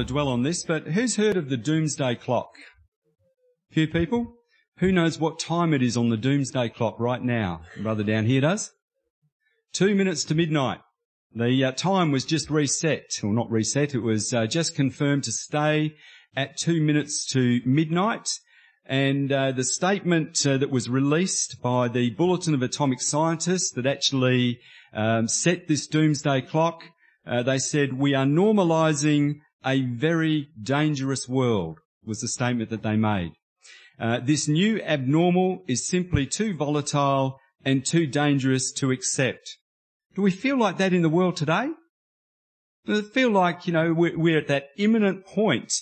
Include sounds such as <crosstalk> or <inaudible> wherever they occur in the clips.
to dwell on this, but who's heard of the doomsday clock? Few people? Who knows what time it is on the doomsday clock right now? Brother down here does? Two minutes to midnight. The uh, time was just reset, or not reset, it was uh, just confirmed to stay at two minutes to midnight. And uh, the statement uh, that was released by the Bulletin of Atomic Scientists that actually um, set this doomsday clock, uh, they said, we are normalizing a very dangerous world, was the statement that they made. Uh, this new abnormal is simply too volatile and too dangerous to accept. Do we feel like that in the world today? Does it feel like, you know, we're, we're at that imminent point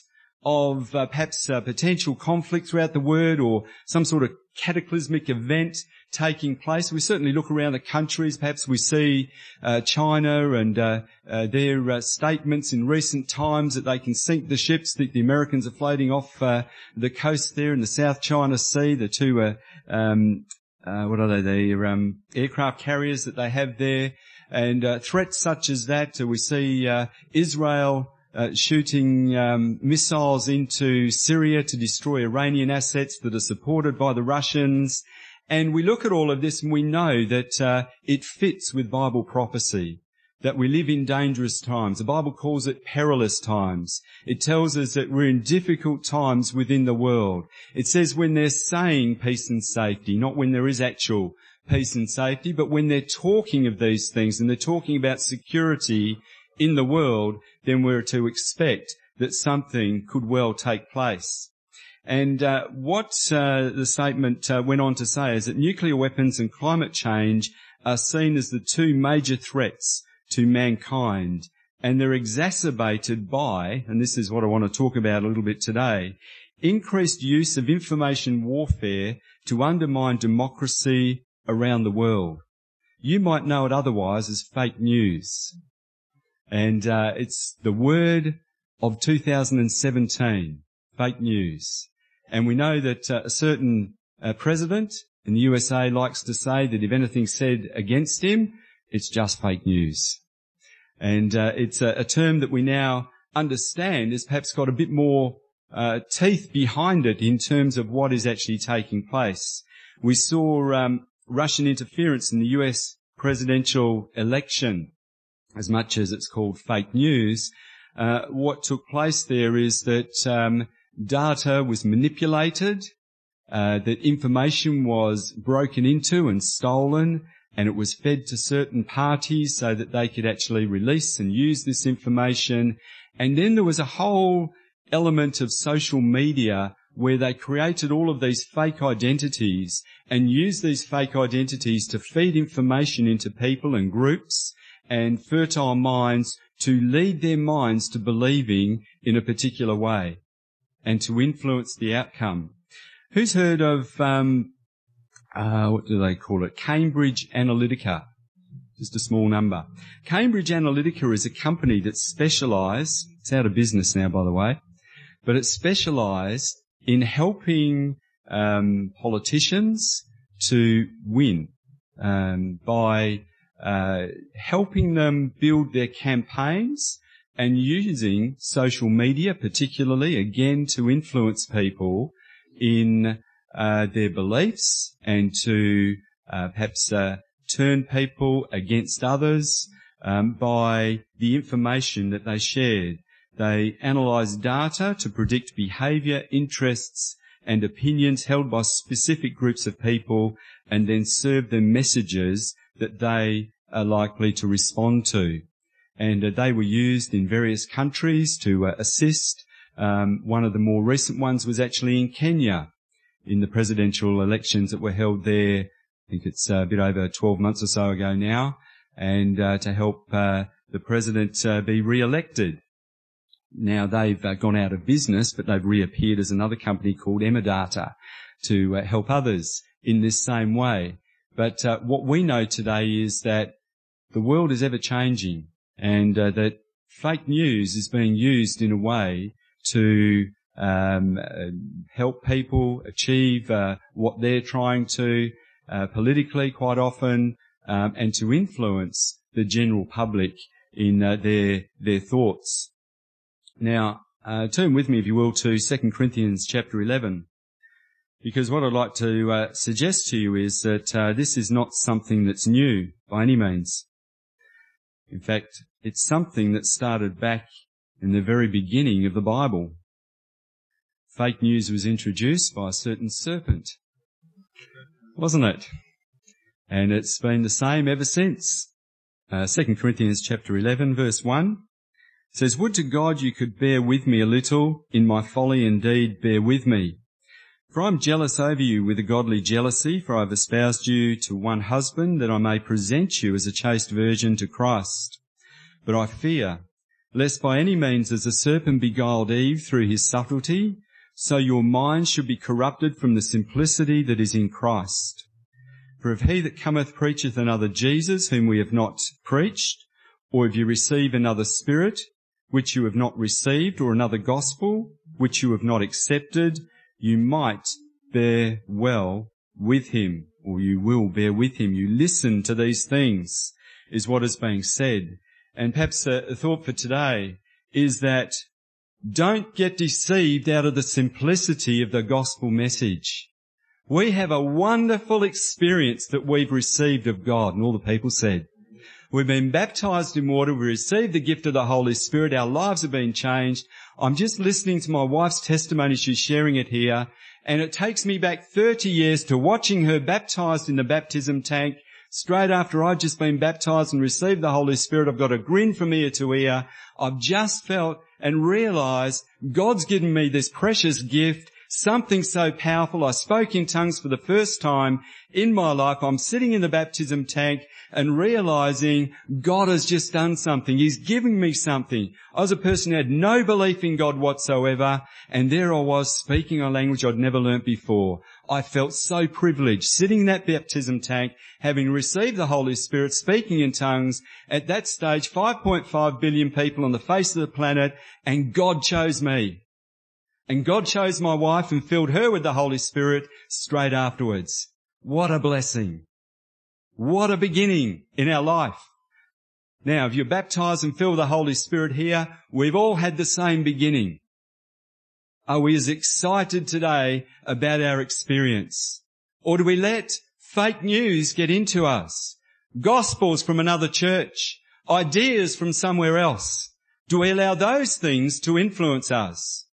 of uh, perhaps uh, potential conflict throughout the world or some sort of cataclysmic event taking place. We certainly look around the countries. Perhaps we see uh, China and uh, uh, their uh, statements in recent times that they can sink the ships that the Americans are floating off the coast there in the South China Sea. The two um, uh, what are they? The um, aircraft carriers that they have there, and uh, threats such as that. Uh, we see uh, Israel uh, shooting um, missiles into Syria to destroy Iranian assets that are supported by the Russians. And we look at all of this and we know that uh, it fits with Bible prophecy that we live in dangerous times. The Bible calls it perilous times. It tells us that we're in difficult times within the world. It says when they're saying peace and safety, not when there is actual peace and safety, but when they're talking of these things and they're talking about security in the world, then we're to expect that something could well take place. And uh, what uh, the statement uh, went on to say is that nuclear weapons and climate change are seen as the two major threats to mankind. And they're exacerbated by, and this is what I want to talk about a little bit today, increased use of information warfare to undermine democracy around the world. You might know it otherwise as fake news. And uh, it's the word of 2017, fake news. And we know that uh, a certain uh, president in the USA likes to say that if anything's said against him, it's just fake news. And uh, it's a, a, term that we now understand has perhaps got a bit more uh, teeth behind it in terms of what is actually taking place. We saw um, Russian interference in the US presidential election, as much as it's called fake news. Uh, what took place there is that um, data was manipulated, uh, that information was broken into and stolen, and it was fed to certain parties so that they could actually release and use this information. And then there was a whole element of social media where they created all of these fake identities and used these fake identities to feed information into people and groups and fertile minds to lead their minds to believing in a particular way and to influence the outcome. Who's heard of um, uh, what do they call it? Cambridge Analytica. Just a small number. Cambridge Analytica is a company that specialise, it's out of business now by the way, but it specialised in helping um, politicians to win um, by uh, helping them build their campaigns and using social media particularly again to influence people in uh, their beliefs and to uh, perhaps uh, turn people against others um, by the information that they shared. They analyse data to predict behaviour, interests, and opinions held by specific groups of people, and then serve them messages that they are likely to respond to. And uh, they were used in various countries to uh, assist. Um, one of the more recent ones was actually in Kenya, in the presidential elections that were held there. I think it's a bit over 12 months or so ago now, and uh, to help uh, the president uh, be re-elected. Now they've uh, gone out of business, but they've reappeared as another company called Emerdata to uh, help others in this same way. But uh, what we know today is that the world is ever changing, and that fake news is being used in a way to um, help people achieve uh, what they're trying to uh, politically quite often, um, and to influence the general public in uh, their their thoughts. Now, Uh, turn with me, if you will, to 2 Corinthians chapter 11. Because what I'd like to uh, suggest to you is that uh, this is not something that's new by any means. In fact, it's something that started back in the very beginning of the Bible. Fake news was introduced by a certain serpent, wasn't it? And it's been the same ever since. Uh, 2 Corinthians chapter 11 verse 1 says, Would to God you could bear with me a little in my folly indeed bear with me. For I am jealous over you with a godly jealousy, for I have espoused you to one husband that I may present you as a chaste virgin to Christ. But I fear, lest by any means as the serpent beguiled Eve through his subtlety, so your minds should be corrupted from the simplicity that is in Christ. For if he that cometh preacheth another Jesus, whom we have not preached, or if you receive another spirit, which you have not received, or another gospel, which you have not accepted, you might bear well with him, or you will bear with him. You listen to these things, is what is being said. And perhaps a thought for today is that don't get deceived out of the simplicity of the gospel message. We have a wonderful experience that we've received of God. And all the people said, we've been baptized in water. We received the gift of the Holy Spirit. Our lives have been changed. I'm just listening to my wife's testimony. She's sharing it here. And it takes me back 30 years to watching her baptized in the baptism tank straight after I'd just been baptized and received the Holy Spirit. I've got a grin from ear to ear. I've just felt and realized God's given me this precious gift something so powerful. I spoke in tongues for the first time in my life. I'm sitting in the baptism tank and realizing God has just done something. He's giving me something. I was a person who had no belief in God whatsoever. And there I was speaking a language I'd never learnt before. I felt so privileged sitting in that baptism tank, having received the Holy Spirit, speaking in tongues. At that stage, 5.5 billion people on the face of the planet and God chose me. And God chose my wife and filled her with the Holy Spirit straight afterwards. What a blessing. What a beginning in our life. Now, if you're baptized and filled with the Holy Spirit here, we've all had the same beginning. Are we as excited today about our experience? Or do we let fake news get into us? Gospels from another church, ideas from somewhere else. Do we allow those things to influence us?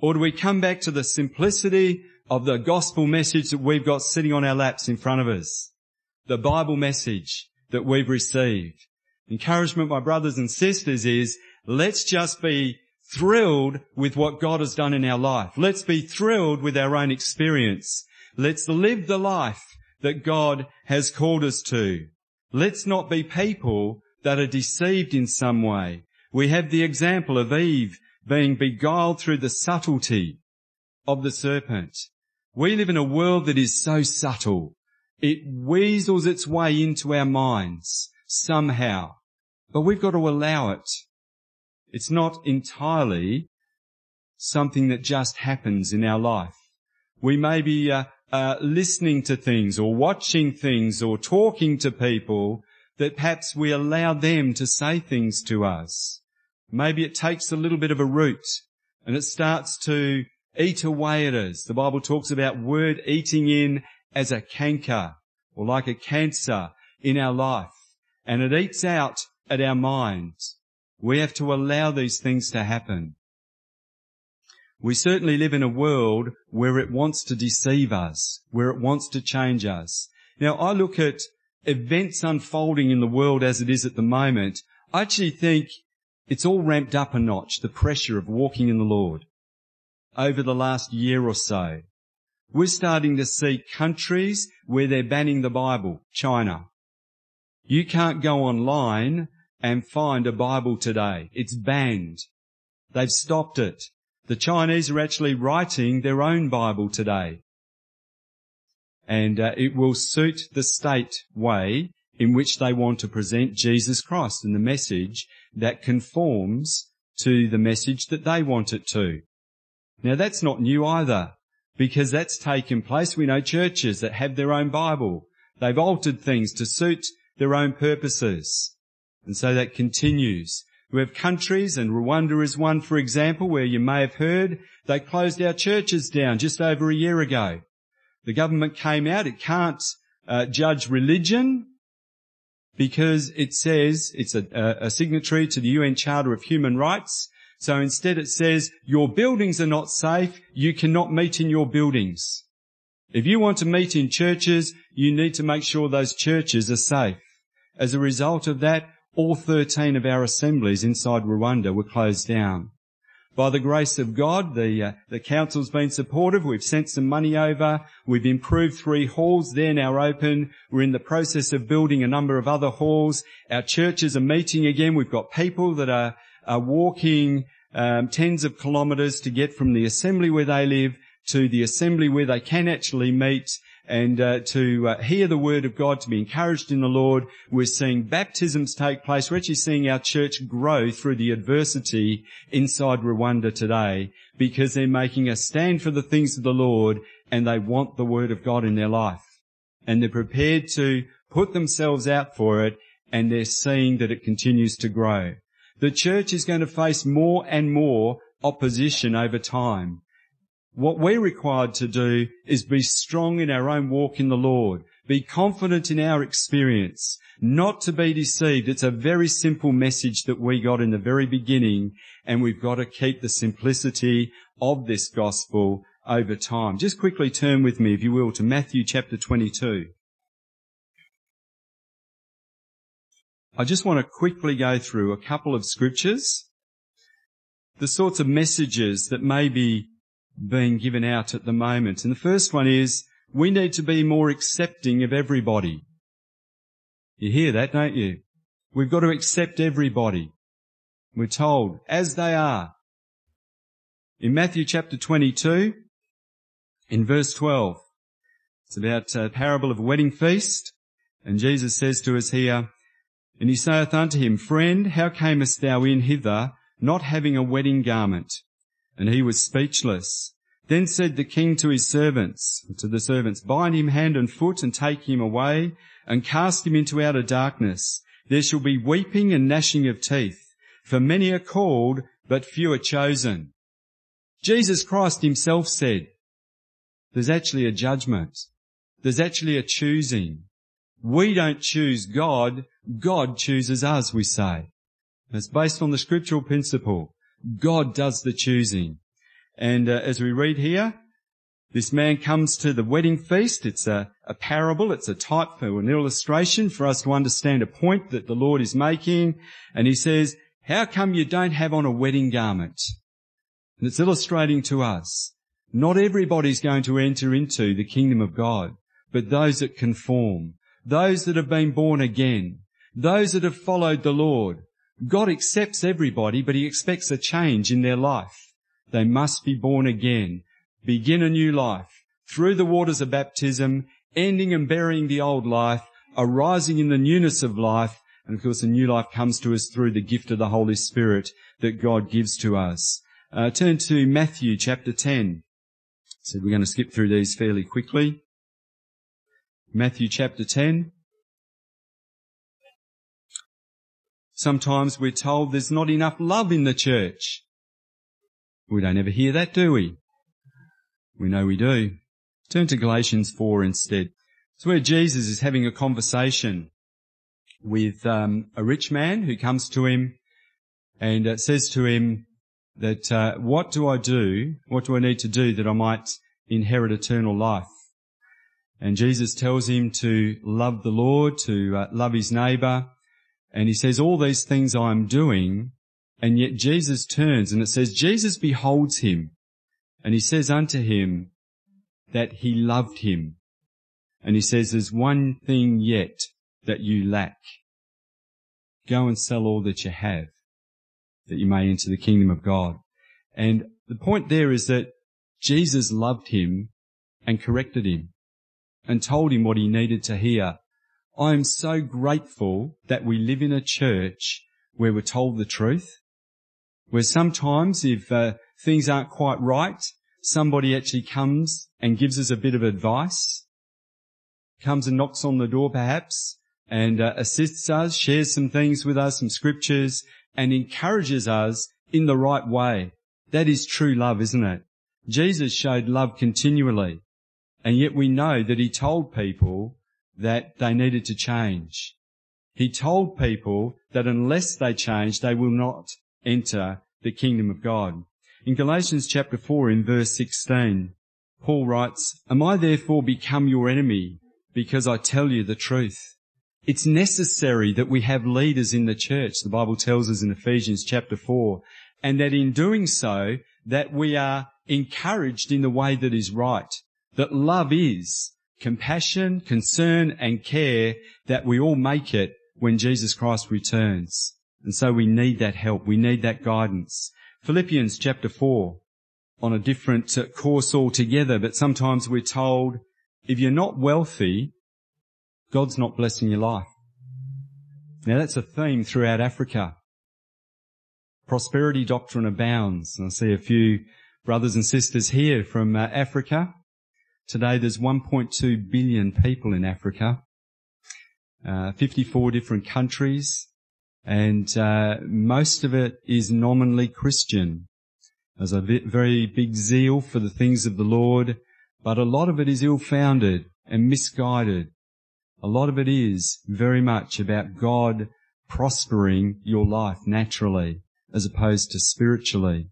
Or do we come back to the simplicity of the gospel message that we've got sitting on our laps in front of us? The Bible message that we've received. Encouragement, my brothers and sisters, is let's just be thrilled with what God has done in our life. Let's be thrilled with our own experience. Let's live the life that God has called us to. Let's not be people that are deceived in some way. We have the example of Eve being beguiled through the subtlety of the serpent. We live in a world that is so subtle. It weasels its way into our minds somehow, but we've got to allow it. It's not entirely something that just happens in our life. We may be uh, uh, listening to things or watching things or talking to people that perhaps we allow them to say things to us. Maybe it takes a little bit of a root and it starts to eat away at us. The Bible talks about word eating in as a canker or like a cancer in our life and it eats out at our minds. We have to allow these things to happen. We certainly live in a world where it wants to deceive us, where it wants to change us. Now I look at events unfolding in the world as it is at the moment. I actually think it's all ramped up a notch, the pressure of walking in the Lord. Over the last year or so, we're starting to see countries where they're banning the Bible. China. You can't go online and find a Bible today. It's banned. They've stopped it. The Chinese are actually writing their own Bible today. And uh, it will suit the state way in which they want to present Jesus Christ and the message that conforms to the message that they want it to. Now that's not new either, because that's taken place. We know churches that have their own Bible. They've altered things to suit their own purposes. And so that continues. We have countries, and Rwanda is one, for example, where you may have heard they closed our churches down just over a year ago. The government came out, it can't uh, judge religion because it says it's a, a signatory to the UN Charter of Human Rights. So instead it says your buildings are not safe, you cannot meet in your buildings. If you want to meet in churches, you need to make sure those churches are safe. As a result of that, all 13 of our assemblies inside Rwanda were closed down. By the grace of God, the, uh, the council's been supportive. We've sent some money over. We've improved three halls. They're now open. We're in the process of building a number of other halls. Our churches are meeting again. We've got people that are, are walking um, tens of kilometres to get from the assembly where they live to the assembly where they can actually meet and uh, to uh, hear the word of God, to be encouraged in the Lord. We're seeing baptisms take place. We're actually seeing our church grow through the adversity inside Rwanda today because they're making a stand for the things of the Lord and they want the word of God in their life. And they're prepared to put themselves out for it and they're seeing that it continues to grow. The church is going to face more and more opposition over time. What we're required to do is be strong in our own walk in the Lord, be confident in our experience, not to be deceived. It's a very simple message that we got in the very beginning, and we've got to keep the simplicity of this gospel over time. Just quickly turn with me, if you will, to Matthew chapter 22. I just want to quickly go through a couple of scriptures, the sorts of messages that may be being given out at the moment. And the first one is we need to be more accepting of everybody. You hear that, don't you? We've got to accept everybody. We're told as they are. In Matthew chapter 22, in verse 12, it's about a parable of a wedding feast. And Jesus says to us here, And he saith unto him, Friend, how camest thou in hither, not having a wedding garment? And he was speechless. Then said the king to his servants, to the servants, bind him hand and foot and take him away and cast him into outer darkness. There shall be weeping and gnashing of teeth, for many are called, but few are chosen. Jesus Christ himself said, there's actually a judgment. There's actually a choosing. We don't choose God. God chooses us, we say. It's based on the scriptural principle. God does the choosing. And uh, as we read here, this man comes to the wedding feast. It's a, a parable. It's a type or an illustration for us to understand a point that the Lord is making. And he says, how come you don't have on a wedding garment? And it's illustrating to us, not everybody's going to enter into the kingdom of God, but those that conform, those that have been born again, those that have followed the Lord, God accepts everybody, but he expects a change in their life. They must be born again, begin a new life through the waters of baptism, ending and burying the old life, arising in the newness of life. And of course, a new life comes to us through the gift of the Holy Spirit that God gives to us. Uh, turn to Matthew chapter 10. So we're going to skip through these fairly quickly. Matthew chapter 10. Sometimes we're told there's not enough love in the church. We don't ever hear that, do we? We know we do. Turn to Galatians 4 instead. It's where Jesus is having a conversation with um, a rich man who comes to him and uh, says to him that, uh, what do I do? What do I need to do that I might inherit eternal life? And Jesus tells him to love the Lord, to uh, love his neighbor, and he says, all these things I'm doing, and yet Jesus turns and it says, Jesus beholds him and he says unto him that he loved him. And he says, there's one thing yet that you lack. Go and sell all that you have that you may enter the kingdom of God. And the point there is that Jesus loved him and corrected him and told him what he needed to hear I am so grateful that we live in a church where we're told the truth, where sometimes if uh, things aren't quite right, somebody actually comes and gives us a bit of advice, comes and knocks on the door perhaps, and uh, assists us, shares some things with us, some scriptures, and encourages us in the right way. That is true love, isn't it? Jesus showed love continually. And yet we know that he told people that they needed to change. He told people that unless they change, they will not enter the kingdom of God. In Galatians chapter 4 in verse 16, Paul writes, Am I therefore become your enemy because I tell you the truth? It's necessary that we have leaders in the church, the Bible tells us in Ephesians chapter 4, and that in doing so, that we are encouraged in the way that is right. That love is compassion, concern and care that we all make it when Jesus Christ returns. And so we need that help. We need that guidance. Philippians chapter 4 on a different course altogether, but sometimes we're told if you're not wealthy, God's not blessing your life. Now that's a theme throughout Africa. Prosperity doctrine abounds. And I see a few brothers and sisters here from uh, Africa. Today there's 1.2 billion people in Africa, uh, 54 different countries, and uh, most of it is nominally Christian. There's a very big zeal for the things of the Lord, but a lot of it is ill-founded and misguided. A lot of it is very much about God prospering your life naturally as opposed to spiritually.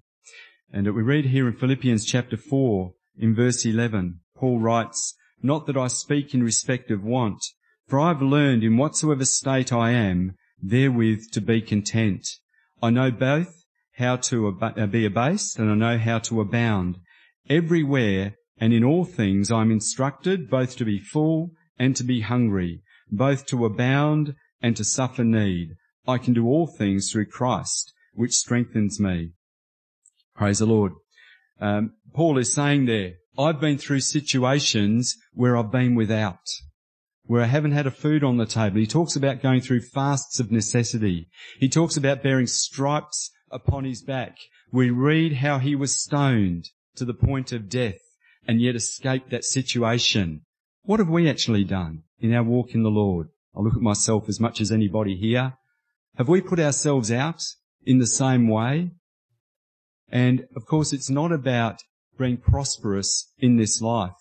And we read here in Philippians chapter 4 in verse 11, Paul writes, Not that I speak in respect of want, for I have learned in whatsoever state I am therewith to be content. I know both how to uh, be abased and I know how to abound. Everywhere and in all things I am instructed both to be full and to be hungry, both to abound and to suffer need. I can do all things through Christ, which strengthens me. Praise the Lord. Um, Paul is saying there, I've been through situations where I've been without where I haven't had a food on the table. He talks about going through fasts of necessity. He talks about bearing stripes upon his back. We read how he was stoned to the point of death and yet escaped that situation. What have we actually done in our walk in the Lord? I look at myself as much as anybody here. Have we put ourselves out in the same way? And of course, it's not about being prosperous in this life.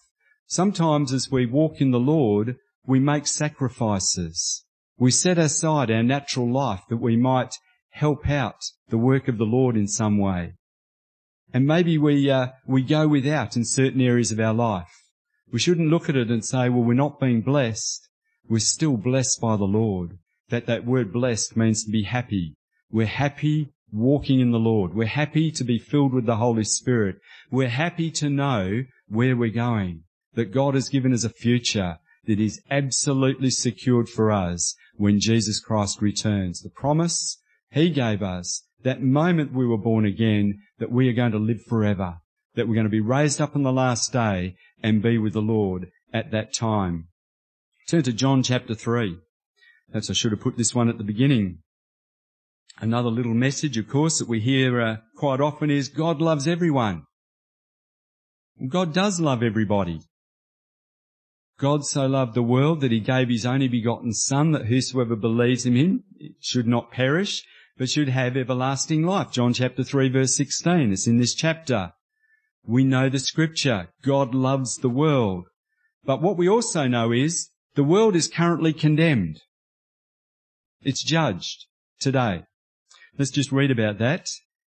Sometimes as we walk in the Lord, we make sacrifices. We set aside our natural life that we might help out the work of the Lord in some way. And maybe we, uh, we go without in certain areas of our life. We shouldn't look at it and say, well, we're not being blessed. We're still blessed by the Lord. That that word blessed means to be happy. We're happy walking in the Lord. We're happy to be filled with the Holy Spirit. We're happy to know where we're going. That God has given us a future that is absolutely secured for us when Jesus Christ returns. The promise He gave us that moment we were born again that we are going to live forever, that we're going to be raised up on the last day and be with the Lord at that time. Turn to John chapter 3. Perhaps I should have put this one at the beginning. Another little message, of course, that we hear uh, quite often is God loves everyone. God does love everybody. God so loved the world that he gave his only begotten son that whosoever believes in him should not perish, but should have everlasting life. John chapter 3 verse 16. It's in this chapter. We know the scripture. God loves the world. But what we also know is the world is currently condemned. It's judged today. Let's just read about that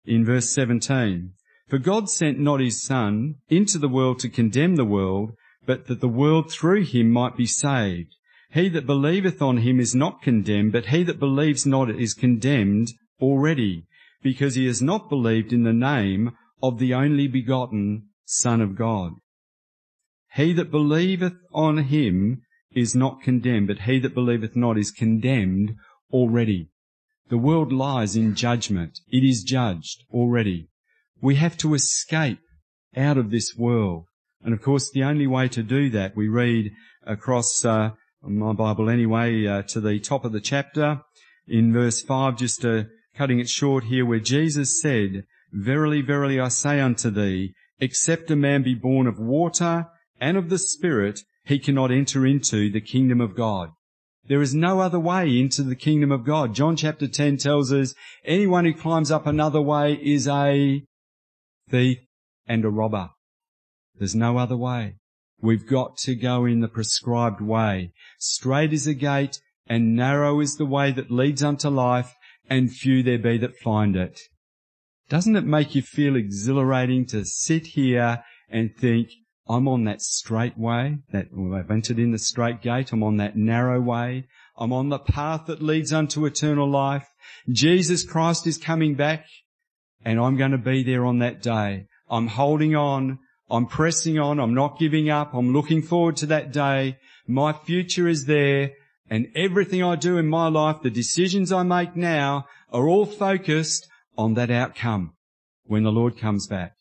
in verse 17. For God sent not his son into the world to condemn the world, but that the world through him might be saved. He that believeth on him is not condemned, but he that believes not is condemned already, because he has not believed in the name of the only begotten Son of God. He that believeth on him is not condemned, but he that believeth not is condemned already. The world lies in judgment. It is judged already. We have to escape out of this world. And of course, the only way to do that, we read across uh, my Bible anyway, uh, to the top of the chapter in verse 5, just uh, cutting it short here, where Jesus said, Verily, verily, I say unto thee, except a man be born of water and of the Spirit, he cannot enter into the kingdom of God. There is no other way into the kingdom of God. John chapter 10 tells us anyone who climbs up another way is a thief and a robber. There's no other way. We've got to go in the prescribed way. Straight is the gate and narrow is the way that leads unto life and few there be that find it. Doesn't it make you feel exhilarating to sit here and think, I'm on that straight way, that well, I've entered in the straight gate, I'm on that narrow way, I'm on the path that leads unto eternal life. Jesus Christ is coming back and I'm going to be there on that day. I'm holding on, I'm pressing on, I'm not giving up, I'm looking forward to that day. My future is there and everything I do in my life, the decisions I make now are all focused on that outcome when the Lord comes back.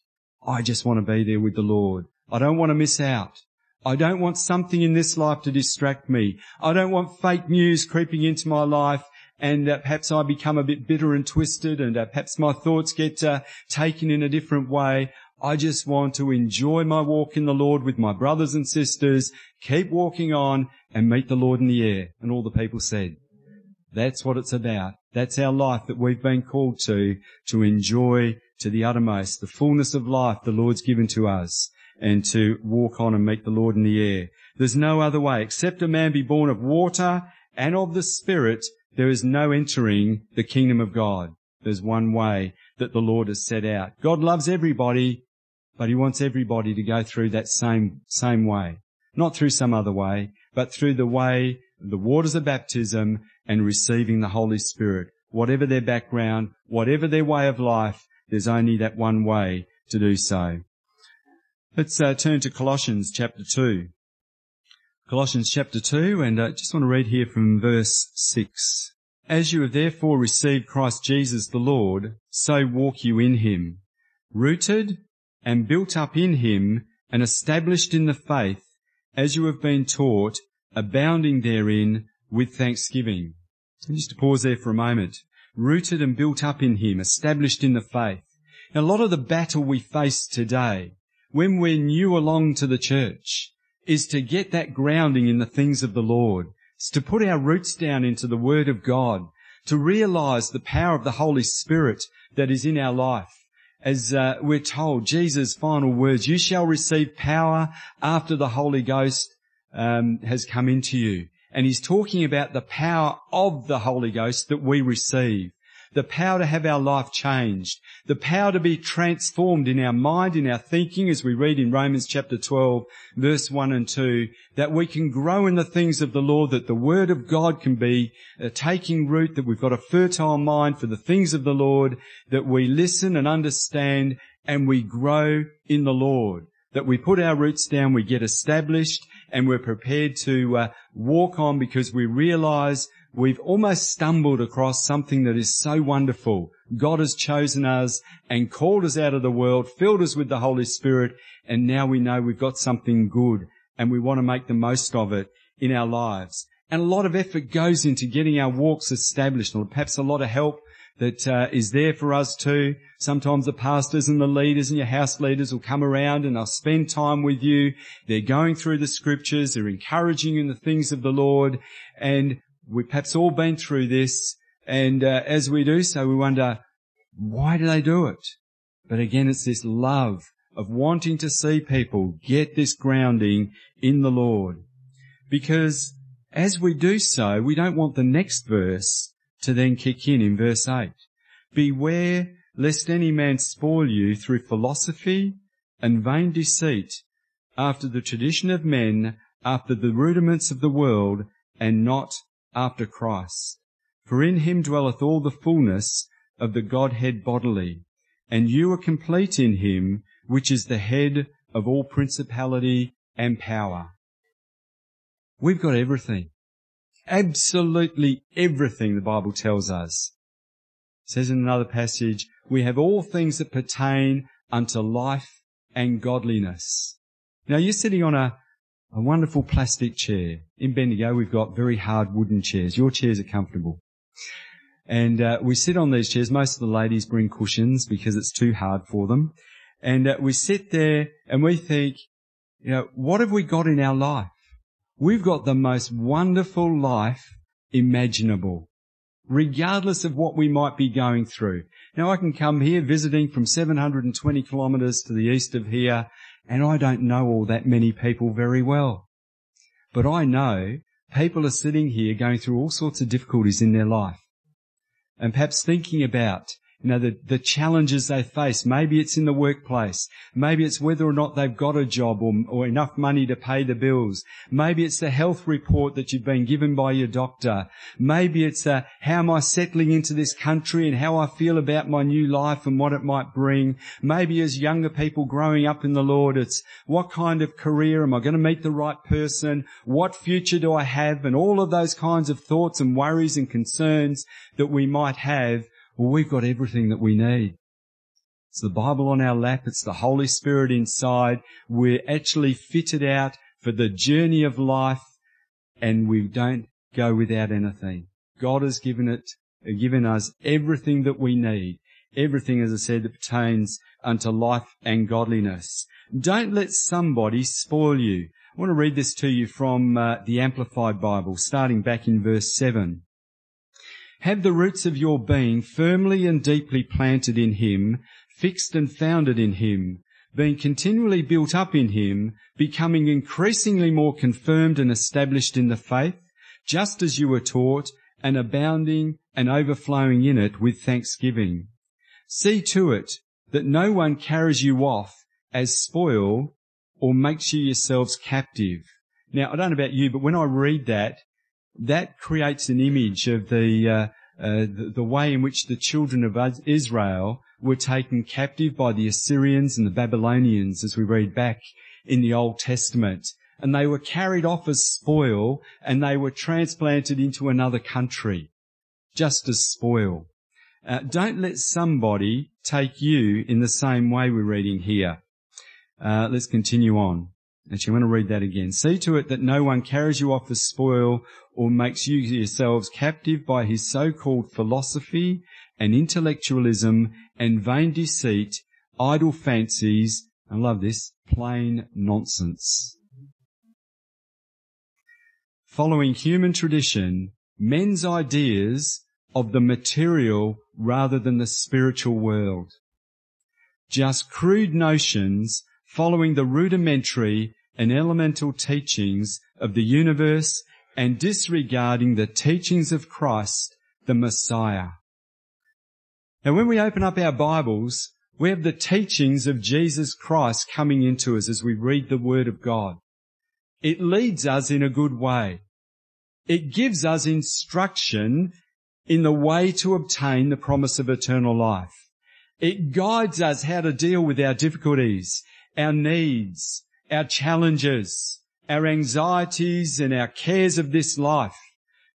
I just want to be there with the Lord. I don't want to miss out. I don't want something in this life to distract me. I don't want fake news creeping into my life and uh, perhaps I become a bit bitter and twisted and uh, perhaps my thoughts get uh, taken in a different way. I just want to enjoy my walk in the Lord with my brothers and sisters, keep walking on and meet the Lord in the air. And all the people said, that's what it's about. That's our life that we've been called to, to enjoy to the uttermost, the fullness of life the Lord's given to us and to walk on and meet the Lord in the air. There's no other way. Except a man be born of water and of the Spirit, there is no entering the kingdom of God. There's one way that the Lord has set out. God loves everybody, but He wants everybody to go through that same, same way. Not through some other way, but through the way, the waters of baptism and receiving the Holy Spirit. Whatever their background, whatever their way of life, there's only that one way to do so. Let's uh, turn to Colossians chapter 2. Colossians chapter 2, and I uh, just want to read here from verse 6. As you have therefore received Christ Jesus the Lord, so walk you in him, rooted and built up in him and established in the faith, as you have been taught, abounding therein with thanksgiving. Just to pause there for a moment. Rooted and built up in him, established in the faith. Now, a lot of the battle we face today, when we're new along to the church, is to get that grounding in the things of the Lord. It's to put our roots down into the Word of God, to realize the power of the Holy Spirit that is in our life. As uh, we're told, Jesus' final words, you shall receive power after the Holy Ghost um, has come into you. And he's talking about the power of the Holy Ghost that we receive the power to have our life changed, the power to be transformed in our mind, in our thinking, as we read in Romans chapter 12, verse 1 and 2, that we can grow in the things of the Lord, that the Word of God can be uh, taking root, that we've got a fertile mind for the things of the Lord, that we listen and understand and we grow in the Lord, that we put our roots down, we get established, and we're prepared to uh, walk on because we realize we've almost stumbled across something that is so wonderful. God has chosen us and called us out of the world, filled us with the Holy Spirit, and now we know we've got something good and we want to make the most of it in our lives. And a lot of effort goes into getting our walks established, or perhaps a lot of help that uh, is there for us too. Sometimes the pastors and the leaders and your house leaders will come around and they'll spend time with you. They're going through the scriptures. They're encouraging you in the things of the Lord. And We've perhaps all been through this, and uh, as we do so, we wonder, why do they do it? But again, it's this love of wanting to see people get this grounding in the Lord. Because as we do so, we don't want the next verse to then kick in in verse 8. Beware lest any man spoil you through philosophy and vain deceit, after the tradition of men, after the rudiments of the world, and not after Christ. For in him dwelleth all the fullness of the Godhead bodily, and you are complete in him, which is the head of all principality and power. We've got everything. Absolutely everything the Bible tells us. It says in another passage, we have all things that pertain unto life and godliness. Now you're sitting on a, a wonderful plastic chair. In Bendigo, we've got very hard wooden chairs. Your chairs are comfortable. And uh, we sit on these chairs. Most of the ladies bring cushions because it's too hard for them. And uh, we sit there and we think, you know, what have we got in our life? We've got the most wonderful life imaginable, regardless of what we might be going through. Now I can come here visiting from 720 kilometres to the east of here, and I don't know all that many people very well. But I know people are sitting here going through all sorts of difficulties in their life. And perhaps thinking about you know, the, the challenges they face. Maybe it's in the workplace. Maybe it's whether or not they've got a job or, or enough money to pay the bills. Maybe it's the health report that you've been given by your doctor. Maybe it's uh, how am I settling into this country and how I feel about my new life and what it might bring. Maybe as younger people growing up in the Lord, it's what kind of career am I going to meet the right person? What future do I have? And all of those kinds of thoughts and worries and concerns that we might have well, we've got everything that we need. It's the Bible on our lap. It's the Holy Spirit inside. We're actually fitted out for the journey of life and we don't go without anything. God has given it, given us everything that we need. Everything, as I said, that pertains unto life and godliness. Don't let somebody spoil you. I want to read this to you from uh, the Amplified Bible, starting back in verse 7. Have the roots of your being firmly and deeply planted in Him, fixed and founded in Him, being continually built up in Him, becoming increasingly more confirmed and established in the faith, just as you were taught, and abounding and overflowing in it with thanksgiving. See to it that no one carries you off as spoil or makes you yourselves captive. Now, I don't know about you, but when I read that, that creates an image of the, uh, uh, the, way in which the children of Israel were taken captive by the Assyrians and the Babylonians, as we read back in the Old Testament. And they were carried off as spoil and they were transplanted into another country, just as spoil. Uh, don't let somebody take you in the same way we're reading here. Uh, let's continue on. Actually, I want to read that again. See to it that no one carries you off as spoil or makes you yourselves captive by his so-called philosophy and intellectualism and vain deceit, idle fancies, I love this, plain nonsense. Following human tradition, men's ideas of the material rather than the spiritual world. Just crude notions following the rudimentary and elemental teachings of the universe and disregarding the teachings of Christ, the Messiah. Now when we open up our Bibles, we have the teachings of Jesus Christ coming into us as we read the Word of God. It leads us in a good way. It gives us instruction in the way to obtain the promise of eternal life. It guides us how to deal with our difficulties, our needs, our challenges, our anxieties and our cares of this life.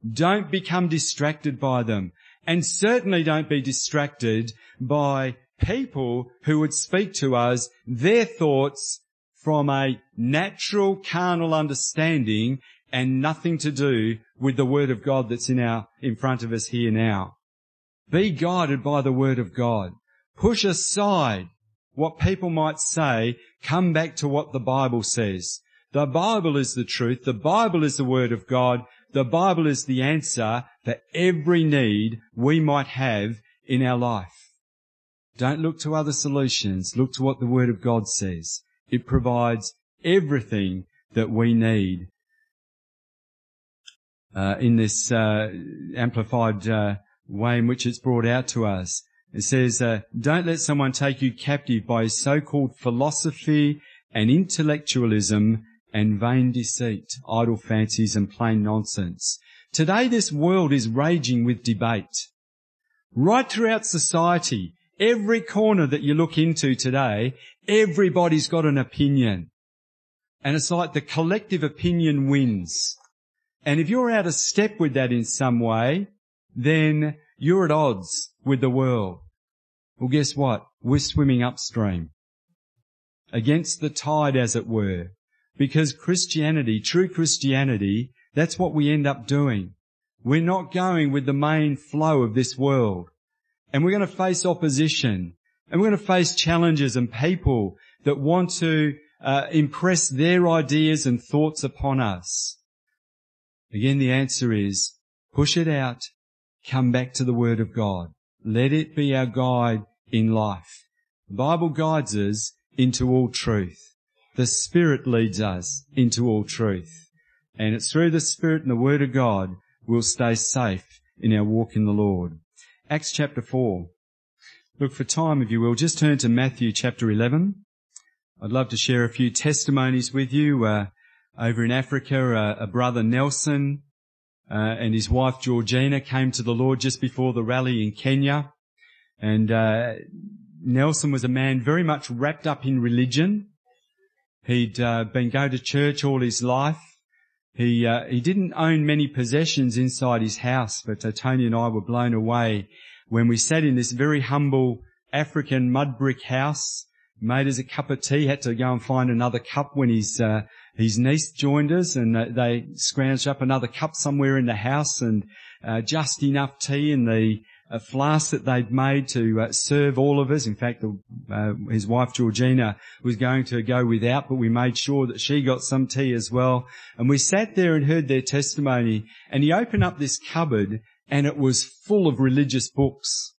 Don't become distracted by them. And certainly don't be distracted by people who would speak to us their thoughts from a natural carnal understanding and nothing to do with the word of God that's in our, in front of us here now. Be guided by the word of God. Push aside what people might say. Come back to what the Bible says. The Bible is the truth. The Bible is the Word of God. The Bible is the answer for every need we might have in our life. Don't look to other solutions. Look to what the Word of God says. It provides everything that we need. Uh, in this uh, amplified uh, way in which it's brought out to us. It says, uh, don't let someone take you captive by so-called philosophy and intellectualism and vain deceit, idle fancies and plain nonsense. Today this world is raging with debate. Right throughout society, every corner that you look into today, everybody's got an opinion. And it's like the collective opinion wins. And if you're out of step with that in some way, then you're at odds with the world. Well, guess what? We're swimming upstream. Against the tide, as it were. Because Christianity, true Christianity, that's what we end up doing. We're not going with the main flow of this world. And we're going to face opposition. And we're going to face challenges and people that want to uh, impress their ideas and thoughts upon us. Again, the answer is Push it out. Come back to the Word of God. Let it be our guide in life. The Bible guides us into all truth. The Spirit leads us into all truth. And it's through the Spirit and the Word of God we'll stay safe in our walk in the Lord. Acts chapter 4. Look, for time, if you will, just turn to Matthew chapter 11. I'd love to share a few testimonies with you. Uh, over in Africa, uh, a brother Nelson uh, and his wife Georgina came to the Lord just before the rally in Kenya. And uh, Nelson was a man very much wrapped up in religion. He'd uh, been going to church all his life. He uh, he didn't own many possessions inside his house, but uh, Tony and I were blown away when we sat in this very humble African mud brick house. Made us a cup of tea. Had to go and find another cup when his his niece joined us, and uh, they scrounged up another cup somewhere in the house, and uh, just enough tea in the a flask that they'd made to uh, serve all of us. In fact, the, uh, his wife Georgina was going to go without, but we made sure that she got some tea as well. And we sat there and heard their testimony. And he opened up this cupboard and it was full of religious books.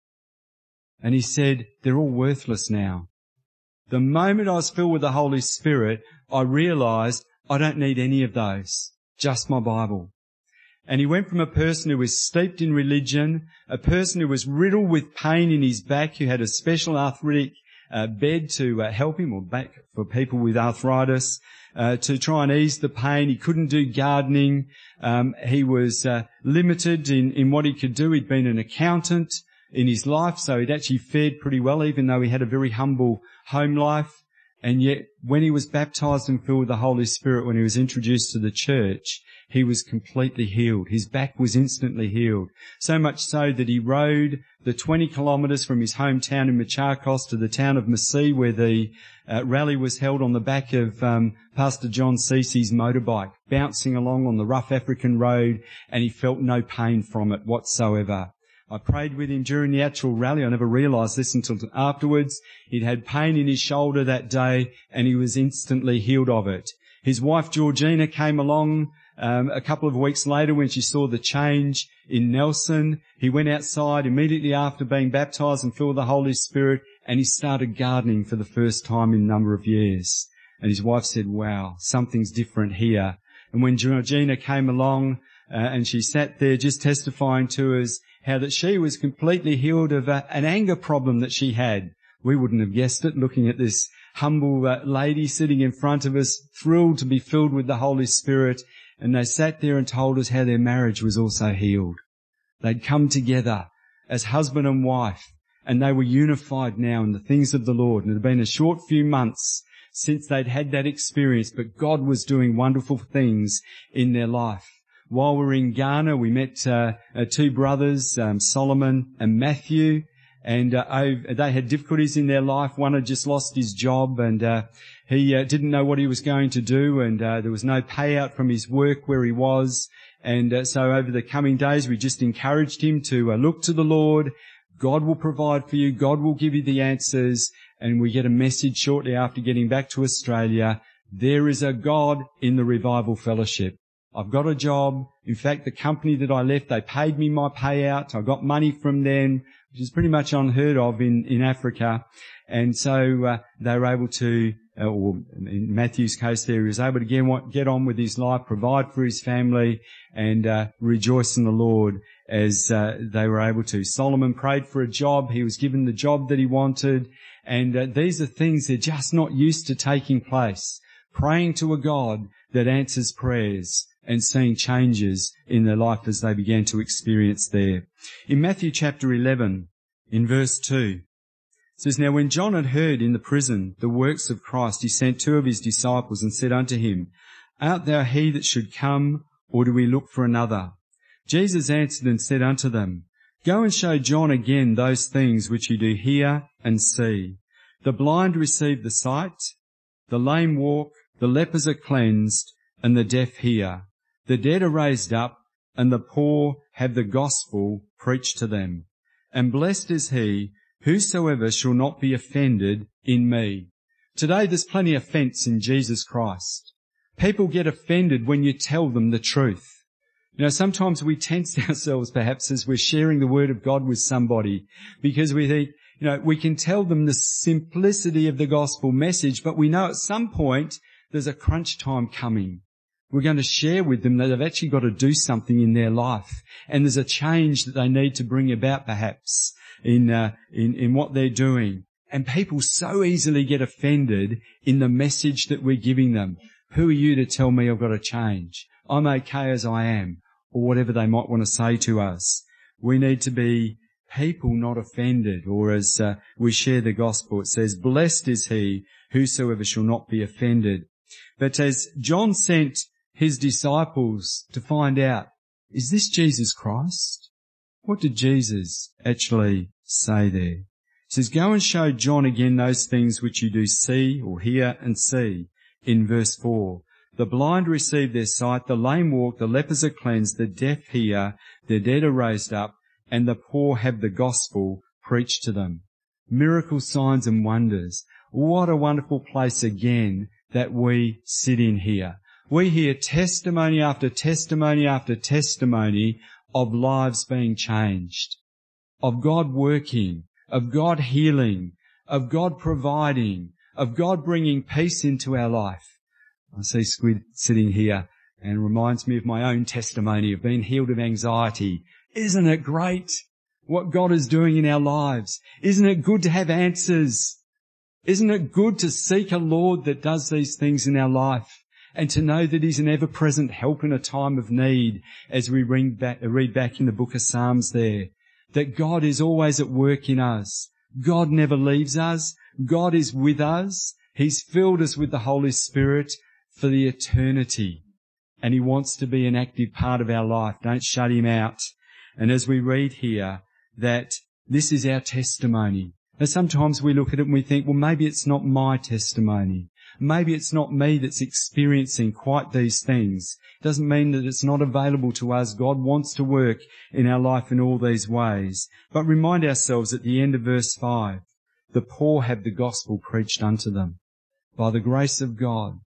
And he said, they're all worthless now. The moment I was filled with the Holy Spirit, I realized I don't need any of those. Just my Bible. And he went from a person who was steeped in religion, a person who was riddled with pain in his back, who had a special arthritic uh, bed to uh, help him, or back for people with arthritis, uh, to try and ease the pain. He couldn't do gardening. Um, he was uh, limited in, in what he could do. He'd been an accountant in his life, so he'd actually fared pretty well, even though he had a very humble home life. And yet, when he was baptized and filled with the Holy Spirit, when he was introduced to the church, he was completely healed. His back was instantly healed. So much so that he rode the 20 kilometres from his hometown in Machakos to the town of Masii where the uh, rally was held on the back of um, Pastor John Cece's motorbike, bouncing along on the rough African road and he felt no pain from it whatsoever. I prayed with him during the actual rally. I never realised this until afterwards. He'd had pain in his shoulder that day and he was instantly healed of it. His wife Georgina came along um, a couple of weeks later, when she saw the change in Nelson, he went outside immediately after being baptized and filled with the Holy Spirit, and he started gardening for the first time in a number of years. And his wife said, wow, something's different here. And when Georgina came along, uh, and she sat there just testifying to us how that she was completely healed of a, an anger problem that she had. We wouldn't have guessed it looking at this humble uh, lady sitting in front of us, thrilled to be filled with the Holy Spirit and they sat there and told us how their marriage was also healed. They'd come together as husband and wife and they were unified now in the things of the Lord. And it had been a short few months since they'd had that experience, but God was doing wonderful things in their life. While we were in Ghana, we met uh, uh, two brothers, um, Solomon and Matthew, and uh, they had difficulties in their life. One had just lost his job, and uh, he didn't know what he was going to do, and there was no payout from his work where he was. And so over the coming days, we just encouraged him to look to the Lord. God will provide for you. God will give you the answers. And we get a message shortly after getting back to Australia. There is a God in the revival fellowship. I've got a job. In fact, the company that I left, they paid me my payout. I got money from them, which is pretty much unheard of in, in Africa. And so uh, they were able to uh, or in Matthew's case there, he was able to get get on with his life, provide for his family, and uh, rejoice in the Lord as uh, they were able to. Solomon prayed for a job. He was given the job that he wanted. And uh, these are things that are just not used to taking place. Praying to a God that answers prayers and seeing changes in their life as they began to experience there. In Matthew chapter 11, in verse 2, it says, Now when John had heard in the prison the works of Christ, he sent two of his disciples and said unto him, Art thou he that should come, or do we look for another? Jesus answered and said unto them, Go and show John again those things which you do hear and see. The blind receive the sight, the lame walk, the lepers are cleansed, and the deaf hear. The dead are raised up, and the poor have the gospel preached to them. And blessed is he Whosoever shall not be offended in me. Today there's plenty of offence in Jesus Christ. People get offended when you tell them the truth. You know, sometimes we tense <laughs> ourselves perhaps as we're sharing the word of God with somebody because we think, you know, we can tell them the simplicity of the gospel message, but we know at some point there's a crunch time coming. We're going to share with them that they've actually got to do something in their life and there's a change that they need to bring about perhaps in, uh, in, in what they're doing. And people so easily get offended in the message that we're giving them. Who are you to tell me I've got to change? I'm okay as I am or whatever they might want to say to us. We need to be people not offended or as uh, we share the gospel, it says, blessed is he whosoever shall not be offended. But as John sent his disciples to find out, is this Jesus Christ? What did Jesus actually say there? He says, go and show John again those things which you do see or hear and see in verse four. The blind receive their sight, the lame walk, the lepers are cleansed, the deaf hear, the dead are raised up, and the poor have the gospel preached to them. Miracle signs and wonders. What a wonderful place again that we sit in here. We hear testimony after testimony after testimony of lives being changed, of God working, of God healing, of God providing, of God bringing peace into our life. I see Squid sitting here and reminds me of my own testimony of being healed of anxiety. Isn't it great what God is doing in our lives? Isn't it good to have answers? Isn't it good to seek a Lord that does these things in our life and to know that He's an ever-present help in a time of need as we read back, read back in the book of Psalms there, that God is always at work in us. God never leaves us. God is with us. He's filled us with the Holy Spirit for the eternity. And He wants to be an active part of our life. Don't shut Him out. And as we read here, that this is our testimony. Now sometimes we look at it and we think, well, maybe it's not my testimony. Maybe it's not me that's experiencing quite these things. Doesn't mean that it's not available to us. God wants to work in our life in all these ways. But remind ourselves at the end of verse 5, the poor have the gospel preached unto them. By the grace of God,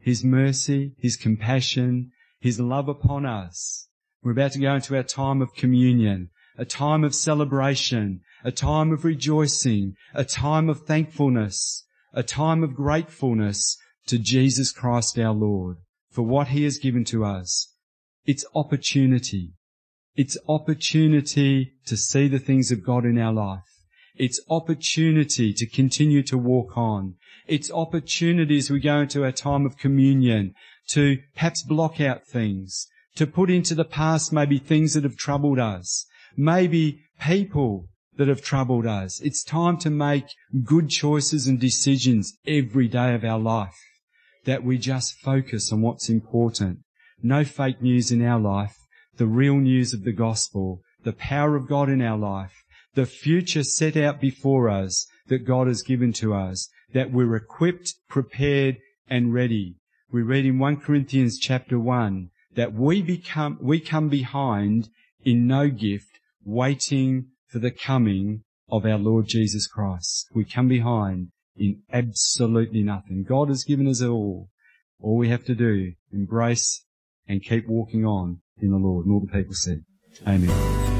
his mercy, His compassion, His love upon us. We're about to go into our time of communion, a time of celebration, a time of rejoicing, a time of thankfulness, a time of gratefulness to Jesus Christ our Lord for what He has given to us. It's opportunity. It's opportunity to see the things of God in our life. It's opportunity to continue to walk on. It's opportunity as we go into our time of communion to perhaps block out things, to put into the past maybe things that have troubled us, maybe people that have troubled us. It's time to make good choices and decisions every day of our life, that we just focus on what's important. No fake news in our life, the real news of the gospel, the power of God in our life, the future set out before us that God has given to us, that we're equipped, prepared, and ready. We read in 1 Corinthians chapter 1 that we become, we come behind in no gift, waiting for the coming of our Lord Jesus Christ. We come behind in absolutely nothing. God has given us all. All we have to do, embrace and keep walking on in the Lord. And all the people said, Amen.